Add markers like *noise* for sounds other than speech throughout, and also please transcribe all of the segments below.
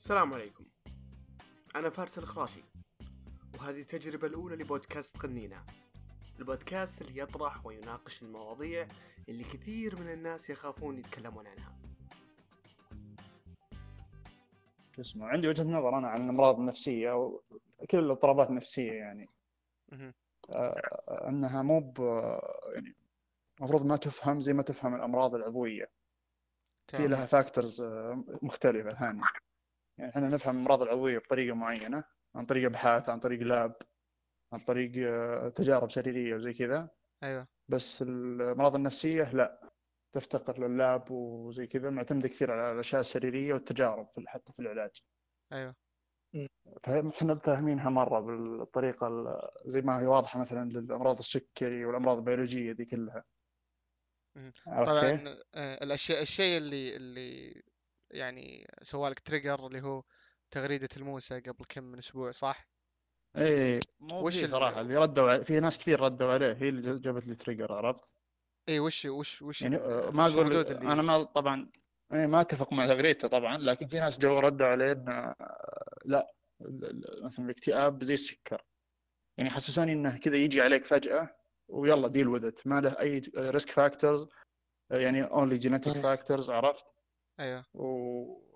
السلام عليكم. أنا فارس الخراشي وهذه التجربة الأولى لبودكاست قنينة. البودكاست اللي يطرح ويناقش المواضيع اللي كثير من الناس يخافون يتكلمون عنها. شو اسمه عندي وجهة نظر أنا عن الأمراض النفسية وكل الاضطرابات النفسية يعني. آه، أنها مو ب يعني المفروض ما تفهم زي ما تفهم الأمراض العضوية. في. لها factors مختلفة ثانية يعني إحنا نفهم الأمراض العضوية بطريقة معينة عن طريق أبحاث عن طريق lab عن طريق آه، تجارب سريرية وزي كذا. أيوه. بس الأمراض النفسية لا تفتقر لل lab وزي كذا معتمدة كثير على الأشياء السريرية والتجارب في حتى في العلاج. أيوه. فاحنا فاهمينها مرة بالطريقة ال- زي ما هي واضحة مثلا للأمراض السكري والأمراض البيولوجية دي كلها؟ طبعا آه، الأشياء الشيء اللي اللي يعني سوالك trigger اللي هو تغريدة الموسى قبل كم من أسبوع صح؟ إيه مو وش في ال- صراحة اللي ردوا ع- في ناس كثير ردوا عليه هي اللي جابت لي trigger عرفت؟ اي وش وش وش يعني آه، ما وش الردود اللي أنا ما طبعا إيه ما أتفق مع تغريدته طبعا لكن في ناس جو ردوا عليه إنه آه، لا مثلا الاكتئاب زي السكر يعني حسسوني إنه كذا يجي عليك فجأة ويلا deal with ما له أي risk factors يعني only genetic factors عرفت؟ أيوه و...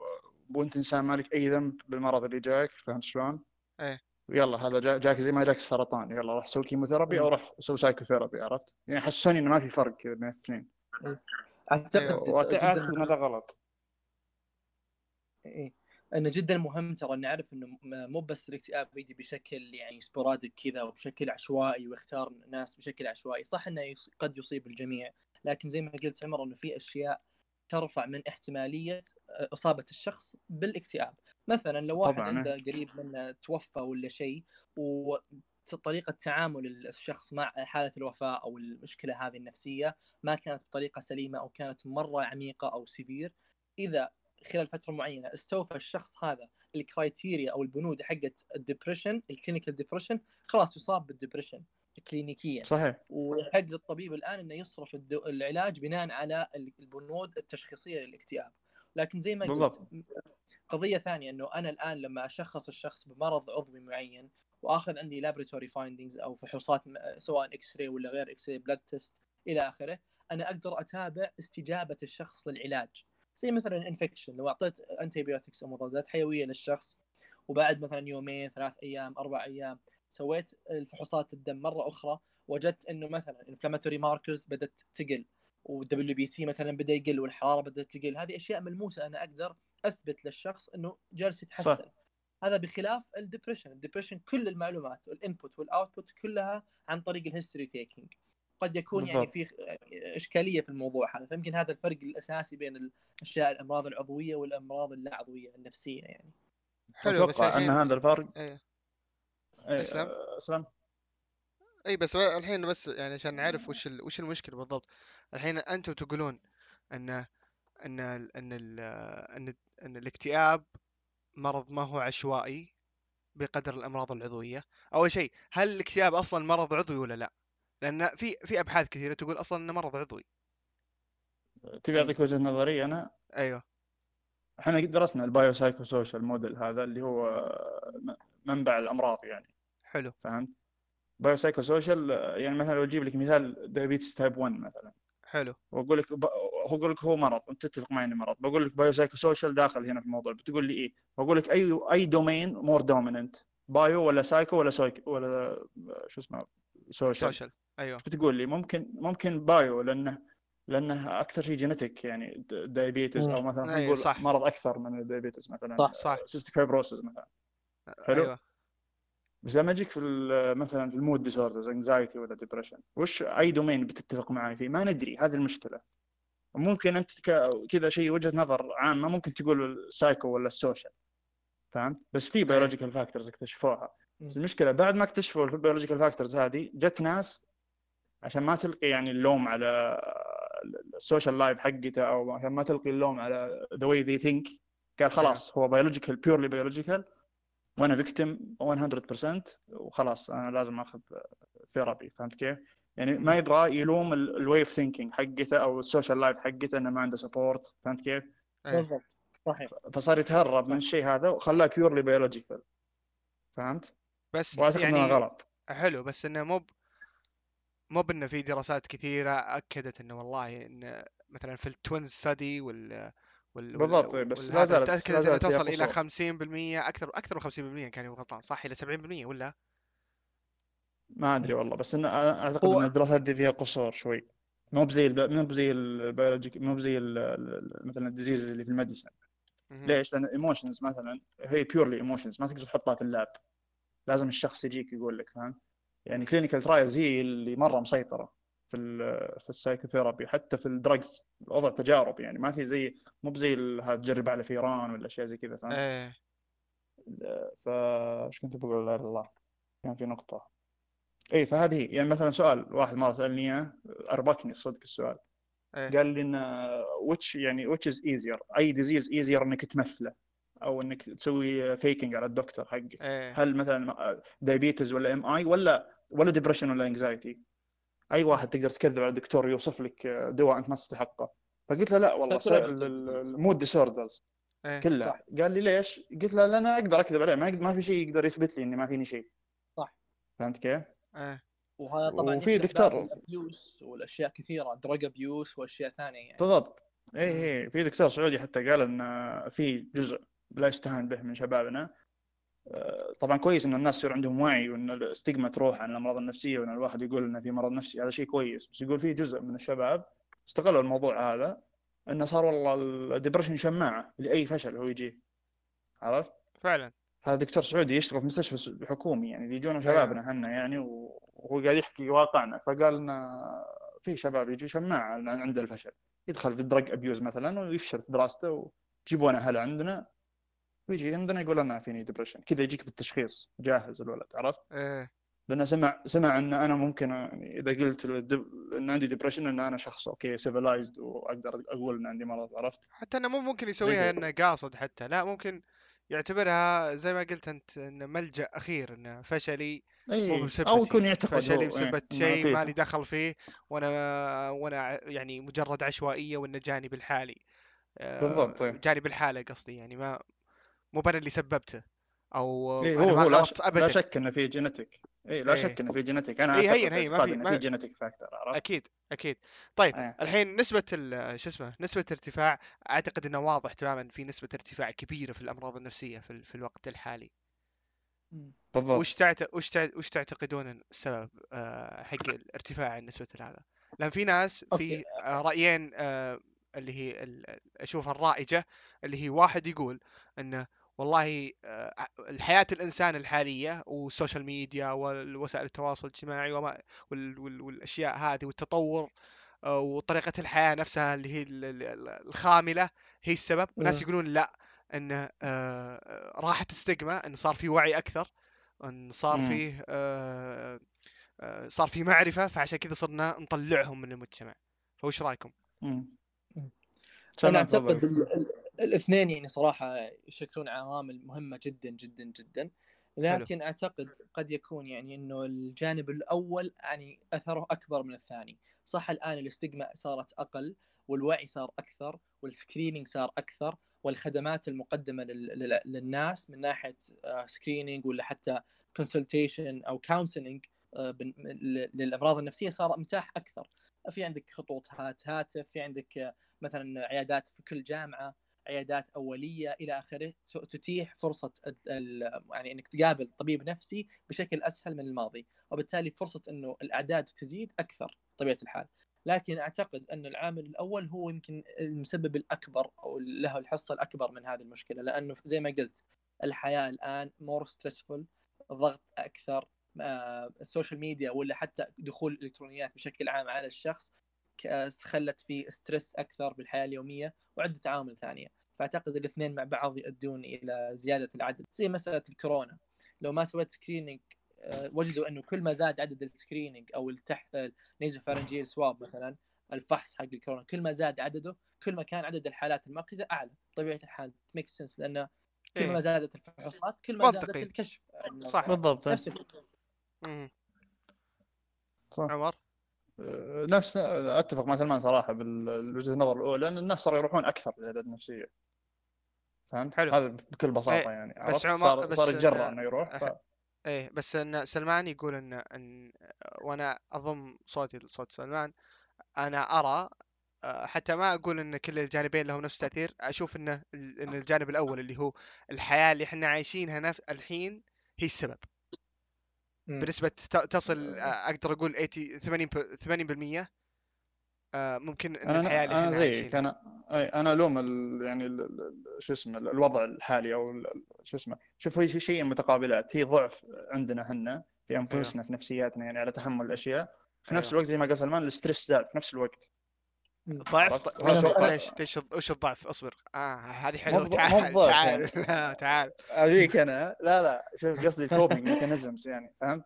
وانت إنسان مالك أي ذنب بالمرض اللي جاك فهمت شلون؟ إيه يلا هذا جا... جاك زي ما جاك السرطان يلا روح سوي chemotherapy أو روح سوي psychotherapy عرفت؟ يعني حسسوني إنه ما في فرق كذا بين الاثنين أعتقد أيوة. جدا واعتقد ان هذا غلط إيه. إنه جدا مهم ترى نعرف إنه مو بس الاكتئاب يجي بشكل يعني sporadic كذا وبشكل عشوائي ويختار ناس بشكل عشوائي صح إنه قد يصيب الجميع لكن زي ما قلت عمر إنه في أشياء ترفع من احتمالية آه، إصابة الشخص بالاكتئاب. مثلا لو واحد طبعاً، عنده قريب منه توفى ولا شيء وطريقة تعامل الشخص مع حالة الوفاة أو المشكلة هذه النفسية ما كانت بطريقة سليمة أو كانت مرة عميقة أو severe إذا خلال فترة معينة استوفى الشخص هذا ال criteria أو البنود حقت ال depression ال clinical depression خلاص يصاب بال depression clinically. صحيح. ويحق للطبيب الآن إنه يصرف الدو... العلاج بناء على البنود التشخيصية للإكتئاب. لكن زي ما قلت بالضبط. قضية ثانية إنه أنا الآن لما أشخص الشخص بمرض عضوي معين وآخذ عندي laboratory findings أو فحوصات سواء X-ray ولا غير X-ray blood test إلى آخره أنا أقدر أتابع استجابة الشخص للعلاج. زي مثلا ال infection لو أعطيت antibiotics أو مضادات حيوية للشخص وبعد مثلا يومين ثلاث أيام أربع أيام سويت الفحوصات الدم مرة أخرى وجدت إنه مثلا ال inflammatory markers بدأت تقل وال WBC مثلا بدأ يقل والحرارة بدأت تقل. هذه أشياء ملموسة أنا أقدر أثبت للشخص إنه جالس يتحسن. صح. هذا بخلاف ال depression ال depression كل المعلومات ال input وال output كلها عن طريق ال history taking قد يكون يعني بالضبط. في إشكالية في الموضوع هذا. فيمكن هذا الفرق الأساسي بين الاشياء الأمراض العضوية والأمراض اللا عضوية النفسية يعني. حلو بس أتوقع أن هذا الفرق إيه. إيه، أسلم. آه، أسلم. أي بس الحين بس يعني عشان نعرف وش ال... وش المشكلة بالضبط. الحين أنتم تقولون إن إن ال... إن ال... إن إن الاكتئاب مرض ما هو عشوائي بقدر الأمراض العضوية. أول شيء هل الاكتئاب أصلا مرض عضوي ولا لا؟ لأن في في أبحاث كثيرة تقول أصلا إنه مرض عضوي. تبي أعطيك وجهة نظري أنا؟ أيوه. إحنا قد درسنا ال bio psycho social model هذا اللي هو آه، منبع الأمراض يعني. حلو. فهمت؟ bio psycho social يعني مثلا لو أجيب لك مثال diabetes type 1 مثلا. حلو. وأقول لك ب... هو أقول لك هو مرض أنت تتفق معي إنه مرض. بقول لك bio psycho social داخل هنا في الموضوع بتقول لي إيه؟ بقول لك أي أي domain more dominant bio ولا psycho ولا سويك ولا شو اسمه social social أيوه. بتقول لي؟ ممكن ممكن bio لأنه لأنه أكثر شيء genetic يعني diabetes أو مثلا أيوة، نقول صح. مرض أكثر من ال diabetes مثلا. صح. صح. cystic fibrosis مثلا. حلو. أيوه. بس لما اجيك في مثلا في ال mood disorders anxiety ولا depression وش أي domain بتتفق معي فيه؟ ما ندري هذه المشكلة. ممكن أنت كذا شيء وجهة نظر عامة ممكن تقول ال psycho ولا ال social فهمت؟ بس في biological factors اكتشفوها. بس المشكلة بعد ما اكتشفوا ال biological factors هذه جت ناس عشان ما تلقي يعني اللوم على ال social life حقته أو عشان ما تلقي اللوم على the way they think قال خلاص هو biological purely biological وأنا victim 100% وخلاص أنا لازم آخذ therapy فهمت كيف؟ يعني ما يبغى يلوم ال way of thinking حقته أو ال social life حقته إنه ما عنده support فهمت كيف؟ إيه. بالضبط صحيح فصار يتهرب من. الشيء هذا وخلاه purely biological فهمت؟ بس يعني إنه غلط حلو بس إنه مو مو بإنه في دراسات كثيرة أكدت إنه والله إن مثلا في ال twin study وال وال بالضبط، وال- بس لا هذا زالت- تاكدت لا انها توصل إلى قصور. 50% أكثر أكثر من 50% كان غلطان صح إلى 70% ولا ما أدري والله بس انه أنا أعتقد هو- إن الدراسات دي فيها قصور شوي مو بزي الب... مو بزي ال biologic مو بزي ال... مثلا ال diseases اللي في ال medicine مهم. ليش؟ لأن ال emotions مثلا هي purely emotions ما تقدر تحطها في ال lab لازم الشخص يجيك يقول لك فاهم؟ يعني clinical trials هي اللي مرة مسيطرة في ال في ال psychotherapy حتى في ال drugs وضع تجارب يعني ما في زي مو بزي تجرب على فيران ولا أشياء زي كذا فاهم؟ إيه. ف إيش كنت بقول لا الله. كان في نقطة. اي فهذه. يعني مثلا سؤال واحد مرة سألني إياه أربكني الصدق السؤال. إيه. قال لي ان which يعني which is easier أي disease easier إنك تمثله أو إنك تسوي faking على الدكتور حقك؟ إيه. هل مثلا diabetes ولا MI ولا ولا depression ولا anxiety أي واحد تقدر تكذب على الدكتور يوصف لك دواء أنت ما تستحقه. فقلت له لا والله Psychological ال mood disorders إيه كلها صح. قال لي ليش؟ قلت له لأن أقدر أكذب عليه ما, ما في شيء يقدر يثبت لي إني ما فيني شيء. صح. فهمت كيف؟ إيه. وهذا طبعا وفي دكتور- باب ال abuse والأشياء كثيرة drug abuse وأشياء ثانية يعني. بالضبط. اي اي في دكتور سعودي حتى قال إن في جزء لا يستهان به من شبابنا. آه، طبعا كويس إن الناس يصير عندهم وعي وإن ال stigma تروح عن الأمراض النفسية وإن الواحد يقول إنه في مرض نفسي هذا شيء كويس. بس يقول في جزء من الشباب استغلوا الموضوع هذا إنه صار والله ال depression شماعة لأي فشل هو يجيه. عرفت؟ فعلا. هذا دكتور سعودي يشتغل في مستشفى حكومي يعني يجونا شبابنا هنا يعني وهو قاعد يحكي واقعنا. فقال لنا في شباب يجوا شماعة عن- عند الفشل. يدخل في ال drug abuse مثلا ويفشل في دراسته ويجيبونه هلا عندنا. ويجي عندنا يقول أنا فيني depression كذا يجيك بالتشخيص جاهز الولد عرفت؟ إيه لأنه سمع سمع إن أنا ممكن يعني إذا قلت إن عندي depression إن أنا شخص okay civilized وأقدر أقول إن عندي مرض عرفت؟ حتى إنه مو ممكن يسويها. إنه قاصد حتى لا ممكن يعتبرها زي ما قلت أنت إنه ملجأ أخير إنه فشلي مو بسبتي أو يكون يعتقد فشلي إيه، بسبب إنه شيء فيه. ما لي دخل فيه وأنا وأنا يعني مجرد عشوائية وإنه جاني بالحالي آه، بالضبط، إيه. جاني بالحالة قصدي يعني ما مو أنا اللي سببته أو إيه هو هو لا, ش... لا ابدا شك إنه في genetic اي لا إيه. شك إنه في genetic أنا إيه، أعتقد هين- هين، ما في- إنه ما- في genetic factor عرفت؟ أكيد أكيد طيب إيه. الحين نسبة ال- شو اسمه نسبة ارتفاع أعتقد إنه واضح تماما في نسبة ارتفاع كبيرة في الأمراض النفسية في, ال- في الوقت الحالي. بالضبط وش تعت... وش تعت... وش تعتقدون السبب آه، حق الارتفاع نسبة هذا؟ لأن في ناس في okay. آه، رأيين آه، اللي هي ال- أشوفها الرائجة اللي هي واحد يقول أنه والله آه، الحياة الإنسان الحالية وال social media ووسائل التواصل الاجتماعي وما وال... وال... والأشياء هذه والتطور آه، وطريقة الحياة نفسها اللي هي ال- ال- الخاملة هي السبب وناس مم. يقولون لا أنه آه، راحت استجما أن صار في وعي أكثر إن صار مم. فيه صار في معرفة فعشان كذا صرنا نطلعهم من المجتمع فوش رأيكم؟ مم. مم. الاثنين يعني صراحة يشكلون عوامل مهمة جدا جدا جدا. لكن أعتقد قد يكون يعني إنه الجانب الأول يعني أثره أكبر من الثاني. صح الآن ال stigma صارت أقل والوعي صار أكثر وال screening صار أكثر والخدمات المقدمة لل- لل- للناس من ناحية screening ولا حتى consultation أو counseling للأمراض النفسية صار متاح أكثر. في عندك خطوط هات هاتف في عندك آه، مثلا عيادات في كل جامعة. عيادات أولية إلى آخره تتيح فرصة يعني إنك تقابل طبيب نفسي بشكل أسهل من الماضي وبالتالي فرصة إنه الأعداد تزيد أكثر بطبيعه الحال. لكن أعتقد إن العامل الأول هو يمكن المسبب الأكبر أو له الحصة الأكبر من هذه المشكلة لأنه زي ما قلت الحياة الآن more stressful ضغط أكثر آه، ال social media ولا حتى دخول الالكترونيات بشكل عام على الشخص خلت فيه stress أكثر بالحياة اليومية. وعدة عوامل ثانية. فأعتقد الاثنين مع بعض يؤدون إلى زيادة العدد. زي مسألة الكورونا. لو ما سويت screening وجدوا إنه كل ما زاد عدد ال screening أو التح ال nasopharyngeal swab مثلا الفحص حق الكورونا كل ما زاد عدده كل ما كان عدد الحالات المؤكدة أعلى. طبيعة الحال. make sense لأنه كل ما إيه. زادت الفحوصات كل ما زادت. الكشف. صح. بالضبط. نفس. عمر؟ آه، نفس أتفق مع سلمان صراحة بالوجهة النظر الأولى لأن الناس صاروا يروحون أكثر للعيادات النفسية فهمت؟ حلو. هذا بكل بساطة إيه، يعني بس؟ عمر- صار بس صار يتجرأ إن- إنه يروح ف... إيه بس إن سلمان يقول إن إن وأنا أضم صوتي لصوت سلمان أنا أرى آه، حتى ما أقول إن كل الجانبين لهم نفس التاثير أشوف إنه إن الجانب الأول اللي هو الحياة اللي إحنا عايشينها نف... الحين هي السبب. بنسبة تصل آه، أقدر أقول 80 80 ب- 80% آه، ممكن إن الحياة اللي أنا زيك عايشينها أنا أي أنا ألوم ال... يعني شو اسمه ال- الوضع الحالي أو شو اسمه شوف هي شيء متقابلات. هي ضعف عندنا إحنا في أنفسنا في نفسياتنا يعني على تحمل الأشياء. في نفس أيوة. الوقت زي ما قال سلمان ال stress زاد في نفس الوقت. ضعف عرفت؟ ط- وش أنا- ليش ليش وش الضعف اصبر آه هذه حلوة تعال تعال يعني. لا *laughs* تعال ابيك أنا لا لا شوف قصدي ال coping mechanisms يعني فهمت؟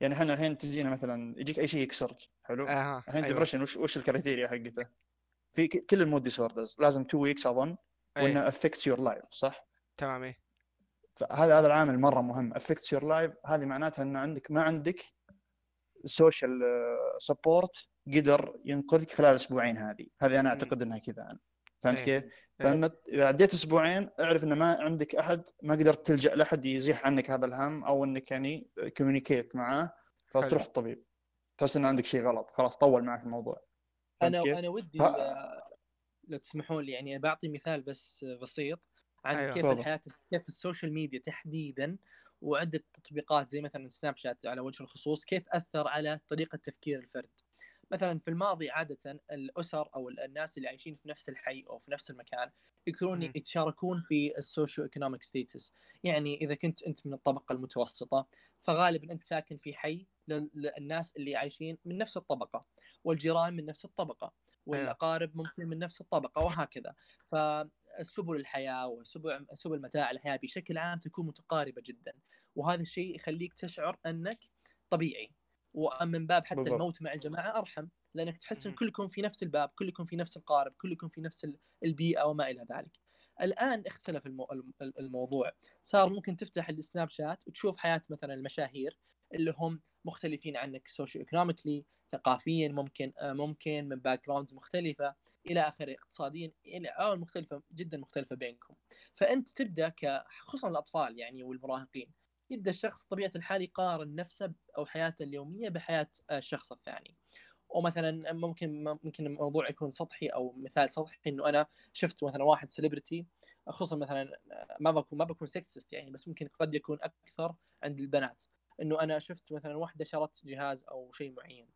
يعني إحنا الحين تجينا مثلا يجيك أي شيء يكسرك حلو؟ أها الحين أيوه depression وش وش ال criteria حقته؟ في كل ال mood disorders لازم two weeks أظن إيه وإنه affects your life صح؟ تمام إيه فهذا هذا العامل مرة مهم affects your life هذه معناتها إنه عندك ما عندك social support قدر ينقذك خلال الاسبوعين هذه هذه أنا مم. أعتقد إنها كذا أنا. فهمت إيه. كيف؟ إيه. فانت إذا عديت أسبوعين أعرف انه ما عندك أحد ما قدرت تلجأ لأحد يزيح عنك هذا الهم أو إنك يعني communicate معاه فتروح الطبيب تحس إن عندك شيء غلط خلاص طول معك الموضوع أنا كيف؟ أنا ودي ف- لو تسمحون لي يعني بعطي مثال بس بسيط عن أيوة. كيف. الحياة كيف ال social media تحديدا وعدة تطبيقات زي مثلا سناب شات على وجه الخصوص كيف أثر على طريقة تفكير الفرد. مثلا في الماضي عادة الأسر أو الناس اللي عايشين في نفس الحي أو في نفس المكان يكونون. يتشاركون في ال socioeconomic status. يعني إذا كنت أنت من الطبقة المتوسطة فغالبا أنت ساكن في حي لل- للناس اللي عايشين من نفس الطبقة والجيران من نفس الطبقة والأقارب ممكن من نفس الطبقة وهكذا. فسبل الحياة وسبل سبل متاع الحياة بشكل عام تكون متقاربة جدا. وهذا الشيء يخليك تشعر أنك طبيعي. ومن باب حتى بالضبط. الموت مع الجماعة أرحم لأنك تحس إن. كلكم في نفس الباب كلكم في نفس القارب كلكم في نفس ال- البيئة وما إلى ذلك. الآن اختلف المو... الم- الموضوع. صار ممكن تفتح السناب شات وتشوف حياة مثلا المشاهير. اللي هم مختلفين عنك socioeconomically ثقافيا ممكن آه، ممكن من backgrounds مختلفة إلى آخره اقتصاديا إلى عوامل مختلفة جدا مختلفة بينكم. فأنت تبدأ ك خصوصا الأطفال يعني والمراهقين يبدأ الشخص طبيعه الحال يقارن نفسه أو حياته اليومية بحياة آه، الشخص الثاني. ومثلا ممكن ممكن الموضوع يكون سطحي أو مثال سطحي إنه أنا شفت مثلا واحد celebrity خصوصا مثلا آه، ما بكون ما بكون sexist يعني بس ممكن قد يكون أكثر عند البنات. إنه أنا شفت مثلا واحدة شرت جهاز أو شيء معين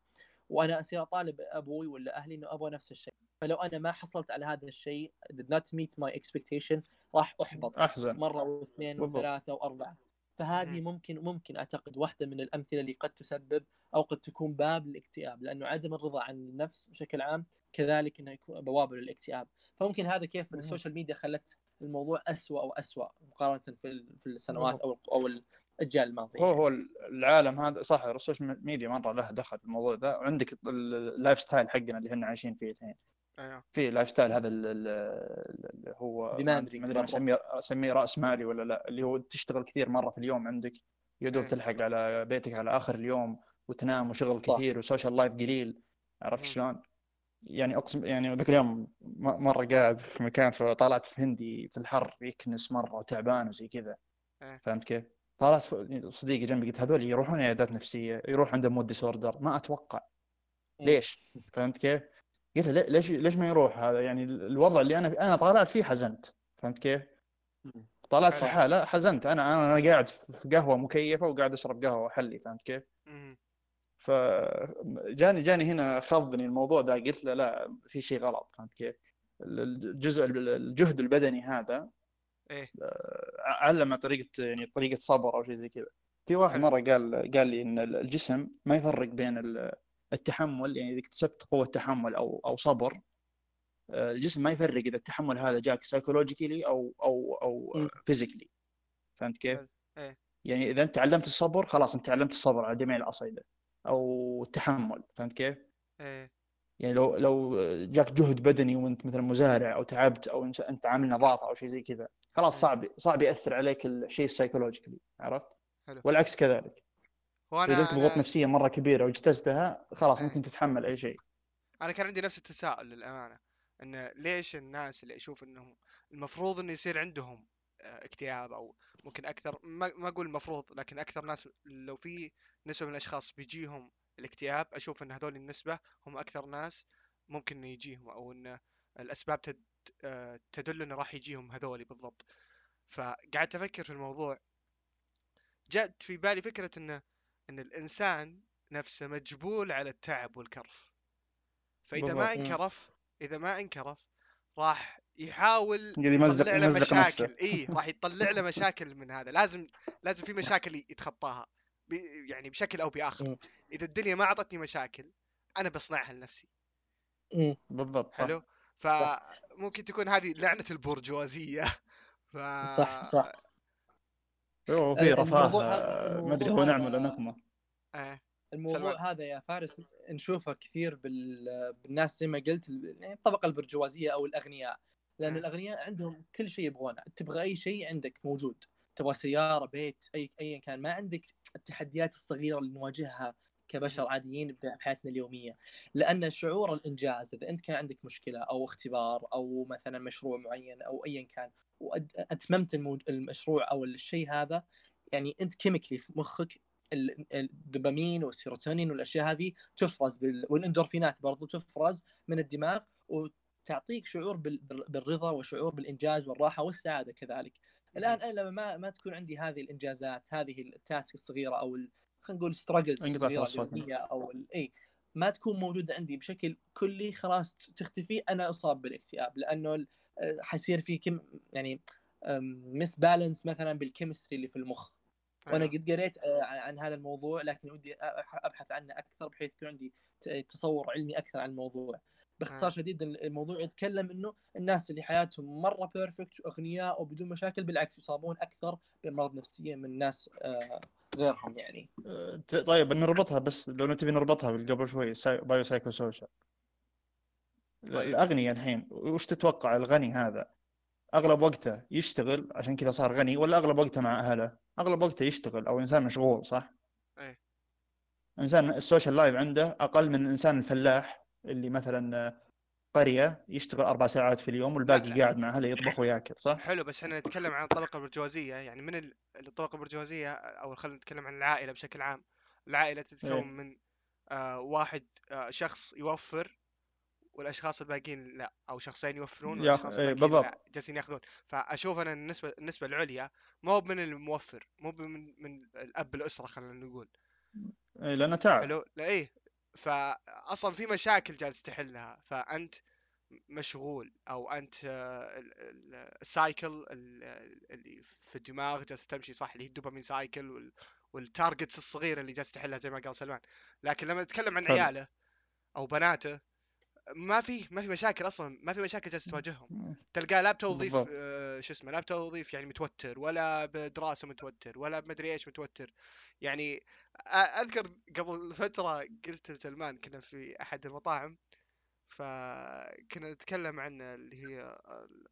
وأنا أصير أطالب أبوي ولا أهلي إنه أبغى نفس الشيء فلو أنا ما حصلت على هذا الشيء did not meet my expectation راح أحبط أحزن مرة واثنين. وثلاثة وأربعة فهذه ممكن ممكن أعتقد واحدة من الأمثلة اللي قد تسبب أو قد تكون باب للاكتئاب لأنه عدم الرضا عن النفس بشكل عام كذلك إنه يكون بوابة للاكتئاب فممكن هذا كيف. ال social media خلت الموضوع أسوأ وأسوأ مقارنة في في السنوات. أو أو الأجيال الماضية هو هو العالم هذا صح ال social media مرة له دخل في الموضوع ذا وعندك ال lifestyle حقنا اللي إحنا عايشين فيه الحين أيوه في lifestyle هذا ال- ال- اللي هو ما أدري. اسميه أسميه رأس مالي ولا لا اللي هو تشتغل كثير مرة في اليوم عندك يا دوب إيه. تلحق على بيتك على آخر اليوم وتنام وشغل صح. كثير و social life قليل عرفت. شلون؟ يعني اقسم يعني ذاك اليوم مرة قاعد في مكان فطلعت في هندي في الحر يكنس مرة وتعبان وزي كذا إيه. فهمت كيف؟ طلعت ف- صديقي جنبي قلت هذول يروحون عيادات نفسية يروح عندهم mood disorder ما أتوقع. ليش؟ فهمت كيف؟ قلت له ليش ليش ما يروح هذا يعني الوضع اللي أنا أنا طالعت فيه حزنت فهمت كيف؟ طلعت في. حالة حزنت أنا أنا أنا قاعد في قهوة مكيفة وقاعد أشرب قهوة وحلي فهمت كيف؟ فجاني جاني هنا خضني الموضوع ده قلت له لا في شيء غلط فهمت كيف؟ الجزء الجهد البدني هذا إيه علم طريقة يعني طريقة صبر أو شيء زي كذا في واحد. مرة قال قال لي إن الجسم ما يفرق بين ال- التحمل يعني إذا اكتسبت قوة تحمل أو أو صبر آه، الجسم ما يفرق إذا التحمل هذا جاك psychologically أو أو أو. physically فهمت كيف؟ إيه. يعني إذا أنت تعلمت الصبر خلاص أنت تعلمت الصبر على جميع الأصعدة أو التحمل فهمت كيف؟ إيه يعني لو لو جاك جهد بدني وأنت مثلا مزارع أو تعبت أو أنت عامل نظافة أو شيء زي كذا خلاص. صعب صعب يأثر عليك الشيء السايكولوجيكلي عرفت؟ حلو. والعكس كذلك وأنا إذا ضغوط نفسية مرة كبيرة واجتزتها خلاص إيه. ممكن تتحمل أي شيء أنا كان عندي نفس التساؤل للأمانة إن ليش الناس اللي أشوف إنهم المفروض إنه يصير عندهم آه، اكتئاب أو ممكن أكثر ما ما أقول المفروض لكن أكثر ناس لو في نسبة من الأشخاص بيجيهم الاكتئاب أشوف إن هذول النسبة هم أكثر ناس ممكن إنه يجيهم أو إن الأسباب تد... آه، تدل إنه راح يجيهم هذولي بالضبط. فقعدت أفكر في الموضوع. جاءت في بالي فكرة إنه إن الإنسان نفسه مجبول على التعب والكرف. فإذا ما. انكرف إذا ما انكرف راح يحاول يمزق يطلع له مشاكل. اي راح يطلع له مشاكل من هذا. لازم لازم في مشاكل يتخطاها. يعني بشكل أو بآخر. إذا الدنيا ما أعطتني مشاكل أنا بصنعها لنفسي. بالضبط صح. حلو؟ فممكن تكون هذه لعنة البرجوازية. ف... صح صح. هو في الموضوع رفاه آه، ما أدري هو نعمة هذا- ولا نقمة. آه. الموضوع سلمان. هذا يا فارس نشوفه كثير بال... بالناس زي ما قلت يعني الطبقة البرجوازية أو الأغنياء. لأن آه. الأغنياء عندهم كل شيء يبغونه. تبغى أي شيء عندك موجود. تبغى سيارة بيت أي ايا كان. ما عندك التحديات الصغيرة اللي نواجهها. كبشر. عاديين بحياتنا اليومية لأن شعور الإنجاز إذا أنت كان عندك مشكلة أو اختبار أو مثلا مشروع معين أو ايا كان واتممت المشروع أو الشيء هذا يعني أنت chemically في مخك ال- الدوبامين والسيروتونين والأشياء هذه تفرز بال... والإندورفينات برضو تفرز من الدماغ وتعطيك شعور بال... بال- بالرضا وشعور بالإنجاز والراحة والسعادة كذلك. الآن أنا لما ما, ما تكون عندي هذه الإنجازات هذه ال task الصغيرة أو. خلينا نقول struggles الصغيرة أو. إي ما تكون موجودة عندي بشكل كلي خلاص تختفي أنا أصاب بالاكتئاب لأنه ال- حيصير في كم يعني misbalance مثلا بال chemistry اللي في المخ وأنا أيوة. قد قريت آه، عن هذا الموضوع لكن ودي أبحث عنه أكثر بحيث يكون عندي تصور علمي أكثر عن الموضوع آه. باختصار شديد الموضوع يتكلم إنه الناس اللي حياتهم مرة perfect وأغنياء وبدون مشاكل بالعكس يصابون أكثر بأمراض نفسية من ناس آه، غيرهم يعني. ت- طيب نربطها بس لو تبي نربطها قبل شوي ساي... biopsychosocial ال- طيب. الأغنياء الحين وش تتوقع الغني هذا؟ أغلب وقته يشتغل عشان كذا صار غني ولا أغلب وقته مع أهله؟ أغلب وقته يشتغل أو إنسان مشغول صح؟ إيه. إنسان ال social life عنده أقل من الإنسان الفلاح اللي مثلا قرية يشتغل أربع ساعات في اليوم والباقي. قاعد مع أهله يطبخ ويأكل صح؟ حلو بس إحنا نتكلم عن الطبقة البرجوازية يعني من ال- الطبقة البرجوازية أو خلينا نتكلم عن العائلة بشكل عام العائلة إيه. تتكون من آه واحد آه شخص يوفر والأشخاص الباقيين لا أو شخصين يوفرون والأشخاص إيه، الباقيين لا. جالسين يأخذون فأشوف أنا النسبة النسبة العليا ما هو من الموفر مو من من الأب الأسرة خلينا نقول إيه، لأنه تعب حلو لا إيه فاصلا في مشاكل جالس تحلها فأنت مشغول أو أنت آه، ال- ال- ال cycle ال- اللي في الدماغ جالس تمشي صح اللي هي الدوبامين cycle وال- والتارجتس الصغيرة اللي جالس تحلها زي ما قال سلمان لكن لما نتكلم عن. عياله أو بناته ما في ما في مشاكل أصلا ما في مشاكل جالس تواجههم. تلقاه لا بتوظيف. آه، شو اسمه لا بتوظيف يعني متوتر ولا بدراسة متوتر ولا بمدري إيش متوتر. يعني أذكر قبل فترة قلت لسلمان كنا في أحد المطاعم فكنا نتكلم عن اللي هي ال-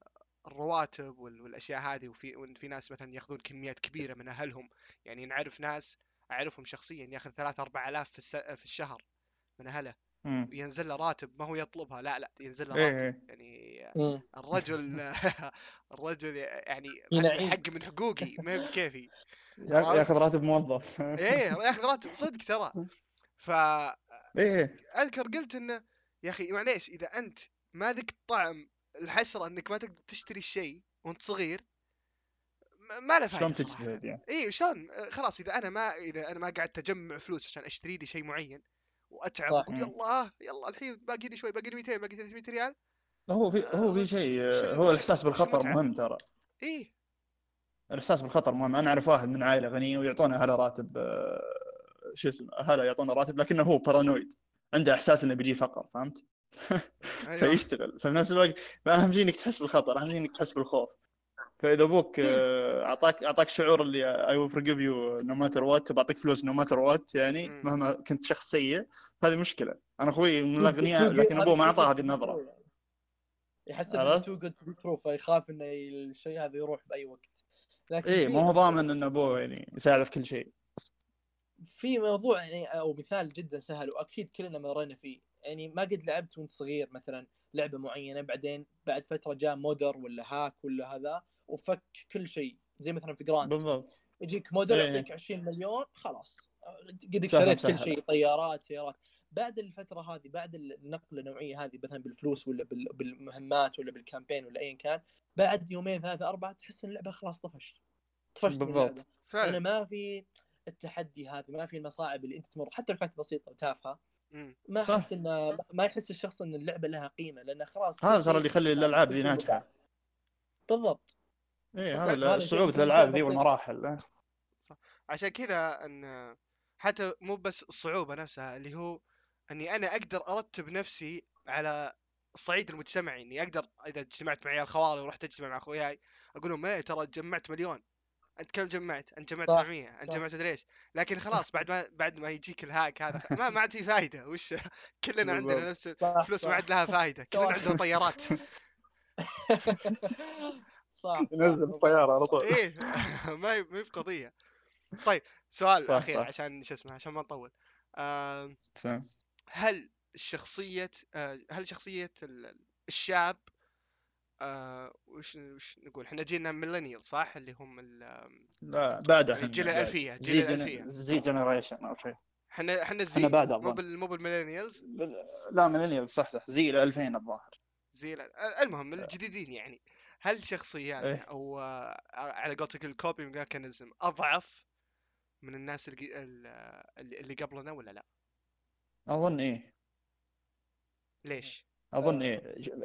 الرواتب وال- والأشياء هذه وفي في ناس مثلا يأخذون كميات كبيرة من أهلهم. يعني نعرف ناس أعرفهم شخصيا يأخذ 3 4000 في الس- في الشهر من أهله. مم. ينزل له راتب ما هو يطلبها لا لا ينزل له إيه، راتب إيه. يعني مم. الرجل *laughs* الرجل يعني. حق من حقوقي ما هي بكيفي *laughs* يا- ياخذ راتب موظف *laughs* إيه ياخذ راتب صدق ترى فاذكر إيه قلت إنه يا أخي معليش إذا أنت ما ذقت طعم الحسرة إنك ما تقدر تشتري الشيء وأنت صغير ما- له فائده شلون. تجتهد يعني اي شلون خلاص إذا أنا ما إذا أنا ما قعدت أجمع فلوس عشان أشتري لي شيء معين وأتعب صح. مم. يلا يلا الحين باقي لي شوي باقي لي 200 باقي 300 ريال هو في هو في وش- شيء هو الإحساس بالخطر؟ مهم ترى إيه الإحساس بالخطر مهم أنا أعرف واحد من عائلة غنيه ويعطونه اهله راتب آه، شو اسمه اهله يعطونه راتب لكنه هو paranoid عنده إحساس إنه بيجي فقر فهمت؟ *laughs* أيوه فيشتغل ففي نفس الوقت فأهم شيء إنك تحس بالخطر أهم شيء إنك تحس بالخوف فاذا أبوك آه، اعطاك اعطاك شعور اللي I will forgive you no matter what بعطيك فلوس no matter what يعني. مهما كنت شخص سيء هذه مشكلة. أنا أخوي من الأغنياء لكن أبوه ما أعطاه هذه النظرة. يحس؟ إنه too good to true فيخاف إنه الشيء هذا يروح بأي وقت. لكن في- ما هو ضامن إن أبوه يعني يساعده في كل شيء. في موضوع يعني أو مثال جدا سهل وأكيد كلنا مرينا فيه. يعني ما قد لعبت وأنت صغير مثلا لعبة معينة بعدين بعد فترة جاء modder ولا hack ولا هذا وفك كل شيء زي مثلا في جراند بالضبط يجيك modder إيه. يعطيك 20 مليون خلاص قد شريت كل. شيء طيارات سيارات بعد الفترة هذه بعد النقله النوعية هذه مثلا بالفلوس ولا بال- بالمهمات ولا بال campaign ولا ايا كان بعد يومين ثلاثة أربعة تحس إن اللعبة خلاص طفشت طفشت بالضبط. اللعبة أنا فعلا ما في التحدي هذا ما في المصاعب اللي أنت تمر حتى لو كانت بسيطة وتافهة. ما. أحس انه ما يحس الشخص إن اللعبة لها قيمة لأنه خلاص هذا ترى اللي يخلي الألعاب ذي ناجحة. بالضبط إيه هذا صعوبه الألعاب ذي. والمراحل إيه. عشان كذا إن حتى مو بس الصعوبة نفسها اللي هو إني أنا أقدر أرتب نفسي على الصعيد المجتمعي إني أقدر إذا اجتمعت مع عيال خوالي ورحت أجتمع مع أخوياي أقول لهم إيه ترى جمعت مليون أنت كم جمعت؟ أنت جمعت صح، 900 أنت صح. جمعت مدري إيش لكن خلاص بعد ما بعد ما يجيك الهاك هذا ما ما عاد في فائده وش *laughs* كلنا عندنا. نفس صح، الفلوس ما صح. عاد لها فائده كلنا صح. عندنا طيارات *laughs* *laughs* صح ينزل. الطيارة على طول. إيه *laughs* ما هي ما هي بقضية. طيب سؤال صح، أخير صح. عشان شو اسمه عشان ما نطول. هل شخصية آه، هل شخصية ال- الشاب آه، وش وش نقول؟ إحنا جينا ميلينيال صح؟ اللي هم ال- لا بعد يعني جيل الألفية جيل زي الألفية. زي generation أو شيء. إحنا إحنا إحنا ال Z بعد مو بال مو بال millennials؟ بال- لا millennial صح صح. زي ال 2000 الظاهر. زي ال- المهم الجديدين يعني. هل شخصياتنا إيه. أو آه، على قولتك ال coping mechanism أضعف من الناس اللي اللي قبلنا ولا لا؟ أظن إيه ليش؟ أظن إيه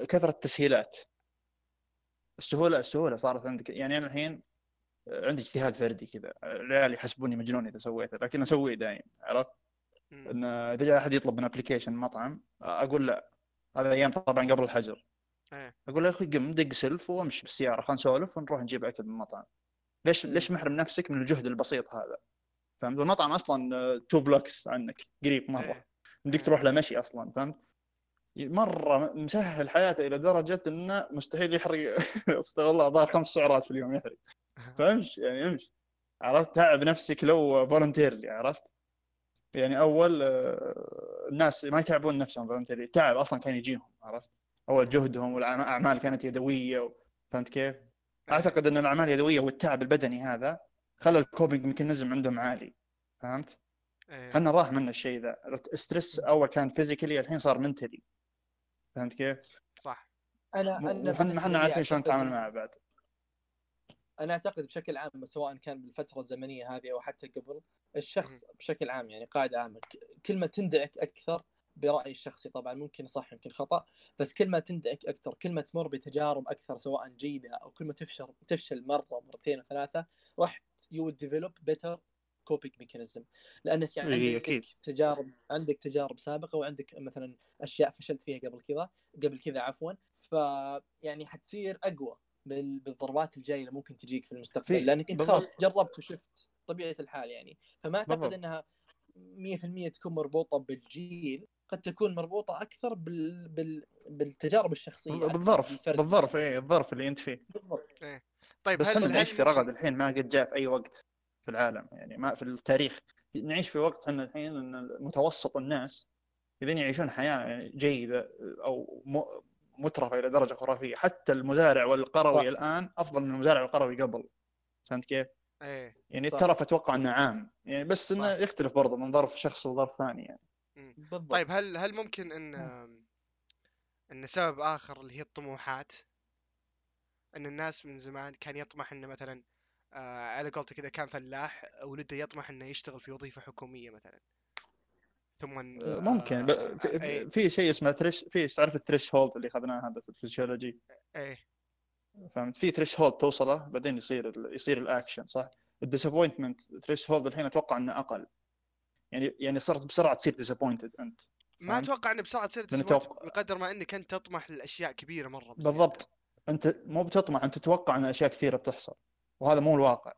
كثرة التسهيلات السهولة السهولة صارت عندك يعني أنا الحين عندي اجتهاد فردي كذا العيال يحسبوني مجنون إذا سويته لكن أسويه دايم عرفت مم. إن إذا جاء أحد يطلب من application مطعم أقول لا هذا أيام طبعا قبل الحجر أقول له يا أخي قم دق سلف وامشي بالسيارة خلينا نسولف ونروح نجيب أكل من المطعم. ليش. ليش محرم نفسك من الجهد البسيط هذا؟ فهمت؟ المطعم أصلا two blocks عنك قريب مره إيه. بدك تروح له مشي أصلا فهمت؟ مرة مسهل حياته إلى درجة إنه مستحيل يحرق. *laughs* استغفر الله ظهر خمس سعرات في اليوم يحرق. *laughs* فامش يعني امش عرفت؟ تعب نفسك لو voluntarily عرفت؟ يعني أول آه، الناس ما يتعبون نفسهم voluntarily تعب أصلا كان يجيهم عرفت؟ أول جهدهم والأعمال كانت يدوية و- فهمت كيف؟ أعتقد أن الأعمال اليدويه والتعب البدني هذا خلى ال coping mechanism عندهم عالي فهمت؟ إيه إحنا راح منا الشيء ذا ال stress أول كان physically الحين صار mentally فهمت كيف؟ صح أنا أنا بالنسبة إحنا عارفين شلون نتعامل معه بعد أنا أعتقد بشكل عام سواء كان بالفترة الزمنية هذه أو حتى قبل الشخص بشكل عام يعني قاعدة عامة كل ما تندعك أكثر برأيي الشخصي طبعا ممكن صح يمكن خطأ بس كل ما تندعك أكثر كل ما تمر بتجارب أكثر سواء جيدة أو كل ما تفشل تفشل مرة مرتين وثلاثة راح you develop better coping mechanism لأنك يعني إيه، عندك أكيد. تجارب عندك تجارب سابقة وعندك مثلا أشياء فشلت فيها قبل كذا قبل كذا عفوا فيعني حتصير أقوى بال- بالضربات الجاية اللي ممكن تجيك في المستقبل لأنك انت. خلاص جربت وشفت طبيعة الحال يعني فما أعتقد. إنها 100% تكون مربوطة بالجيل قد تكون مربوطة أكثر بال... بال... بالتجارب الشخصية بالظرف. بالظرف إيه الظرف اللي أنت فيه بالضبط طيب بس هل إحنا نعيش في رغد الحين ما قد جاء في أي وقت في العالم يعني ما في التاريخ نعيش في وقت إحنا الحين إن متوسط الناس اذا يعيشون حياة جيدة أو م- مترفة إلى درجة خرافية حتى المزارع والقروي صح. الآن أفضل من المزارع والقروي قبل فهمت كيف؟ إيه يعني. الترف أتوقع إنه عام يعني بس إنه صح. يختلف برضه من ظرف شخص لظرف ثاني يعني بالضبط. طيب هل هل ممكن إن إن سبب آخر اللي هي الطموحات؟ إن الناس من زمان كان يطمح إنه مثلا آه على قولته كذا كان فلاح ولده يطمح إنه يشتغل في وظيفة حكومية مثلا. ثم آه، ممكن ب- في, إيه. في- شيء اسمه thresh في تعرف ال threshold اللي أخذناه هذا في الفسيولوجي؟ إيه. فهمت؟ في threshold توصله بعدين يصير يصير الاكشن صح؟ ال disappointment threshold الحين أتوقع إنه أقل. يعني يعني صرت بسرعة تصير disappointed أنت ما؟ أتوقع انه بسرعة تصير أتوقع- بقدر ما انك انت تطمح لأشياء كبيرة مرة بزيادة. بالضبط أنت مو بتطمع أنت تتوقع إن أشياء كثيرة بتحصل وهذا مو الواقع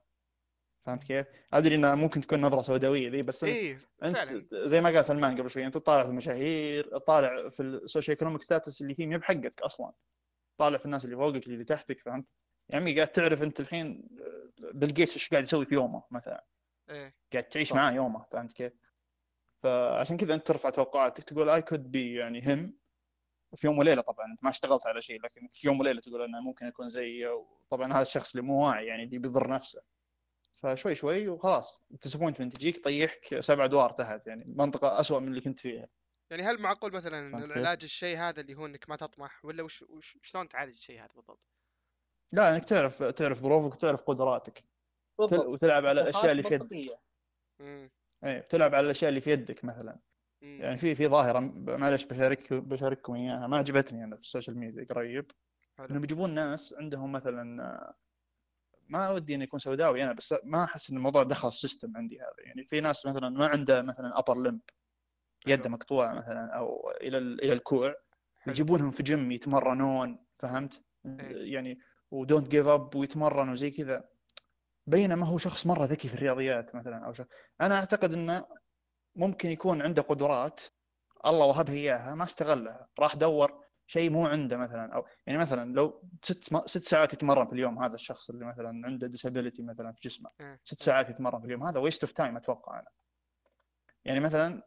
فهمت كيف؟ أدري انها ممكن تكون نظرة سوداوية ذي بس إيه أنت فعلا زي ما قال سلمان قبل شوي أنت تطالع في المشاهير تطالع في ال socioeconomic status اللي هي ما بحقك أصلا تطالع في الناس اللي فوقك اللي تحتك فهمت؟ يا عمي قاعد تعرف أنت الحين بالقيس إيش قاعد يسوي في يومه مثلا إيه قاعد تعيش. معاه يومه فهمت كيف؟ فعشان كذا أنت ترفع توقعاتك تقول I could be يعني هم في يوم وليلة طبعا أنت ما اشتغلت على شيء لكن في يوم وليلة تقول إنه ممكن يكون زي طبعا هذا الشخص اللي مو واعي يعني اللي بيضر نفسه فشوي شوي وخلاص ال disappointment تجيك تطيحك سبع أدوار تحت يعني منطقة اسوء من اللي كنت فيها يعني هل معقول مثلا؟ العلاج الشيء هذا اللي هو إنك ما تطمح ولا وش, وش شلون تعالج الشيء هذا بالضبط؟ لا إنك تعرف تعرف ظروفك وتعرف قدراتك. بالضبط وتلعب على الأشياء اللي في يدك إيه بتلعب على الأشياء اللي في يدك مثلا أمم. يعني في في ظاهرة معلش بشارك بشارككم إياها ما عجبتني أنا في ال social media قريب إنهم حلو بيجيبون ناس عندهم مثلا آه، ما ودي إني أكون سوداوي أنا بس ما أحس إن الموضوع دخل ال system عندي هذا يعني في ناس مثلا ما عنده مثلا upper limb يده. مقطوعة مثلا أو إلى ال- إلى الكوع. يجيبونهم في جيم يتمرنون فهمت؟ إيه. يعني و don't give up ويتمرنوا زي كذا بينما هو شخص مرة ذكي في الرياضيات مثلا أو شخص أنا أعتقد إنه ممكن يكون عنده قدرات الله وهبها إياها ما استغلها راح دور شيء مو عنده مثلا أو يعني مثلا لو ست ست ساعات يتمرن في اليوم هذا الشخص اللي مثلا عنده disability مثلا في جسمه. ست ساعات يتمرن في اليوم هذا waste of time أتوقع أنا يعني مثلا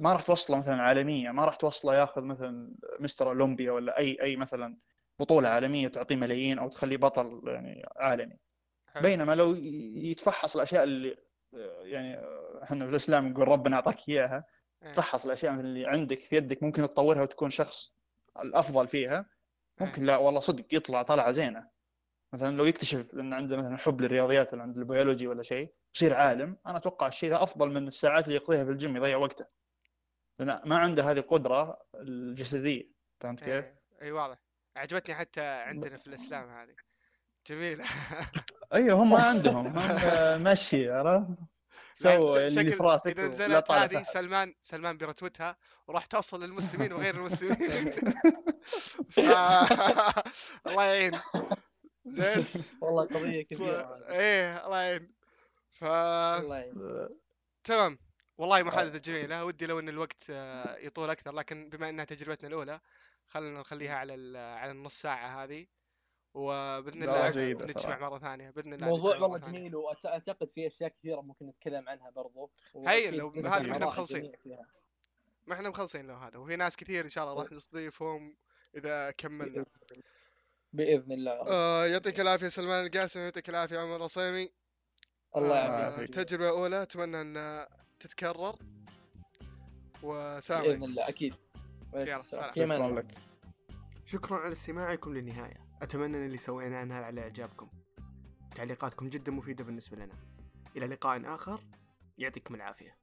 ما راح توصله مثلا عالميه ما راح توصله ياخذ مثلا مستر اولمبيا ولا أي أي مثلا بطولة عالمية تعطيه ملايين أو تخليه بطل يعني عالمي. بينما لو يتفحص الأشياء اللي آه، يعني آه، إحنا في الإسلام نقول ربنا أعطاك إياها إيه. تفحص الأشياء اللي عندك في يدك ممكن تطورها وتكون شخص الأفضل فيها. ممكن لا والله صدق يطلع طلعة زينة. مثلا لو يكتشف إن عنده مثلا حب للرياضيات ولا عند البيولوجي ولا شيء يصير عالم. أنا أتوقع الشيء ذا أفضل من الساعات اللي يقضيها في الجيم يضيع وقته. لأن ما عنده هذه القدرة الجسدية. فهمت كيف؟ إي اي واضح. عجبتني حتى عندنا في الإسلام هذه. جميله *laughs* أيوه هم ما *laughs* عندهم هم آه، مشي عرفت؟ *laughs* سووا اللي في راسك إذا نزلت هذه. سلمان سلمان بيرتوتها وراح توصل للمسلمين وغير المسلمين ف... *laughs* الله يعين زين والله قضية. كبيرة. إيه الله يعين ف الله يعين. تمام والله محادثة جميلة ودي لو إن الوقت آه، يطول أكثر لكن بما إنها تجربتنا الأولى خلينا نخليها على ال- على النص ساعة هذه وبإذن الله نجتمع صراحة. مرة ثانية بإذن الله موضوع والله. جميل واعتقد في أشياء كثيرة ممكن نتكلم عنها برضو هاي وأكيد لو هذه ما إحنا آراء مخلصين. ما إحنا مخلصين له هذا وفي ناس كثير إن شاء الله راح نستضيفهم إذا كملنا. بإذن الله. آه يعطيك العافية سلمان القاسم يعطيك العافية عمر العصيمي الله آه يعافيك. تجربة أولى أتمنى أن تتكرر. وسلام بإذن الله أكيد. يلا، سلام. شكرا على استماعكم للنهاية. أتمنى أن اللي سويناه نال على إعجابكم. تعليقاتكم جدا مفيدة بالنسبة لنا. إلى لقاء آخر. يعطيكم العافية.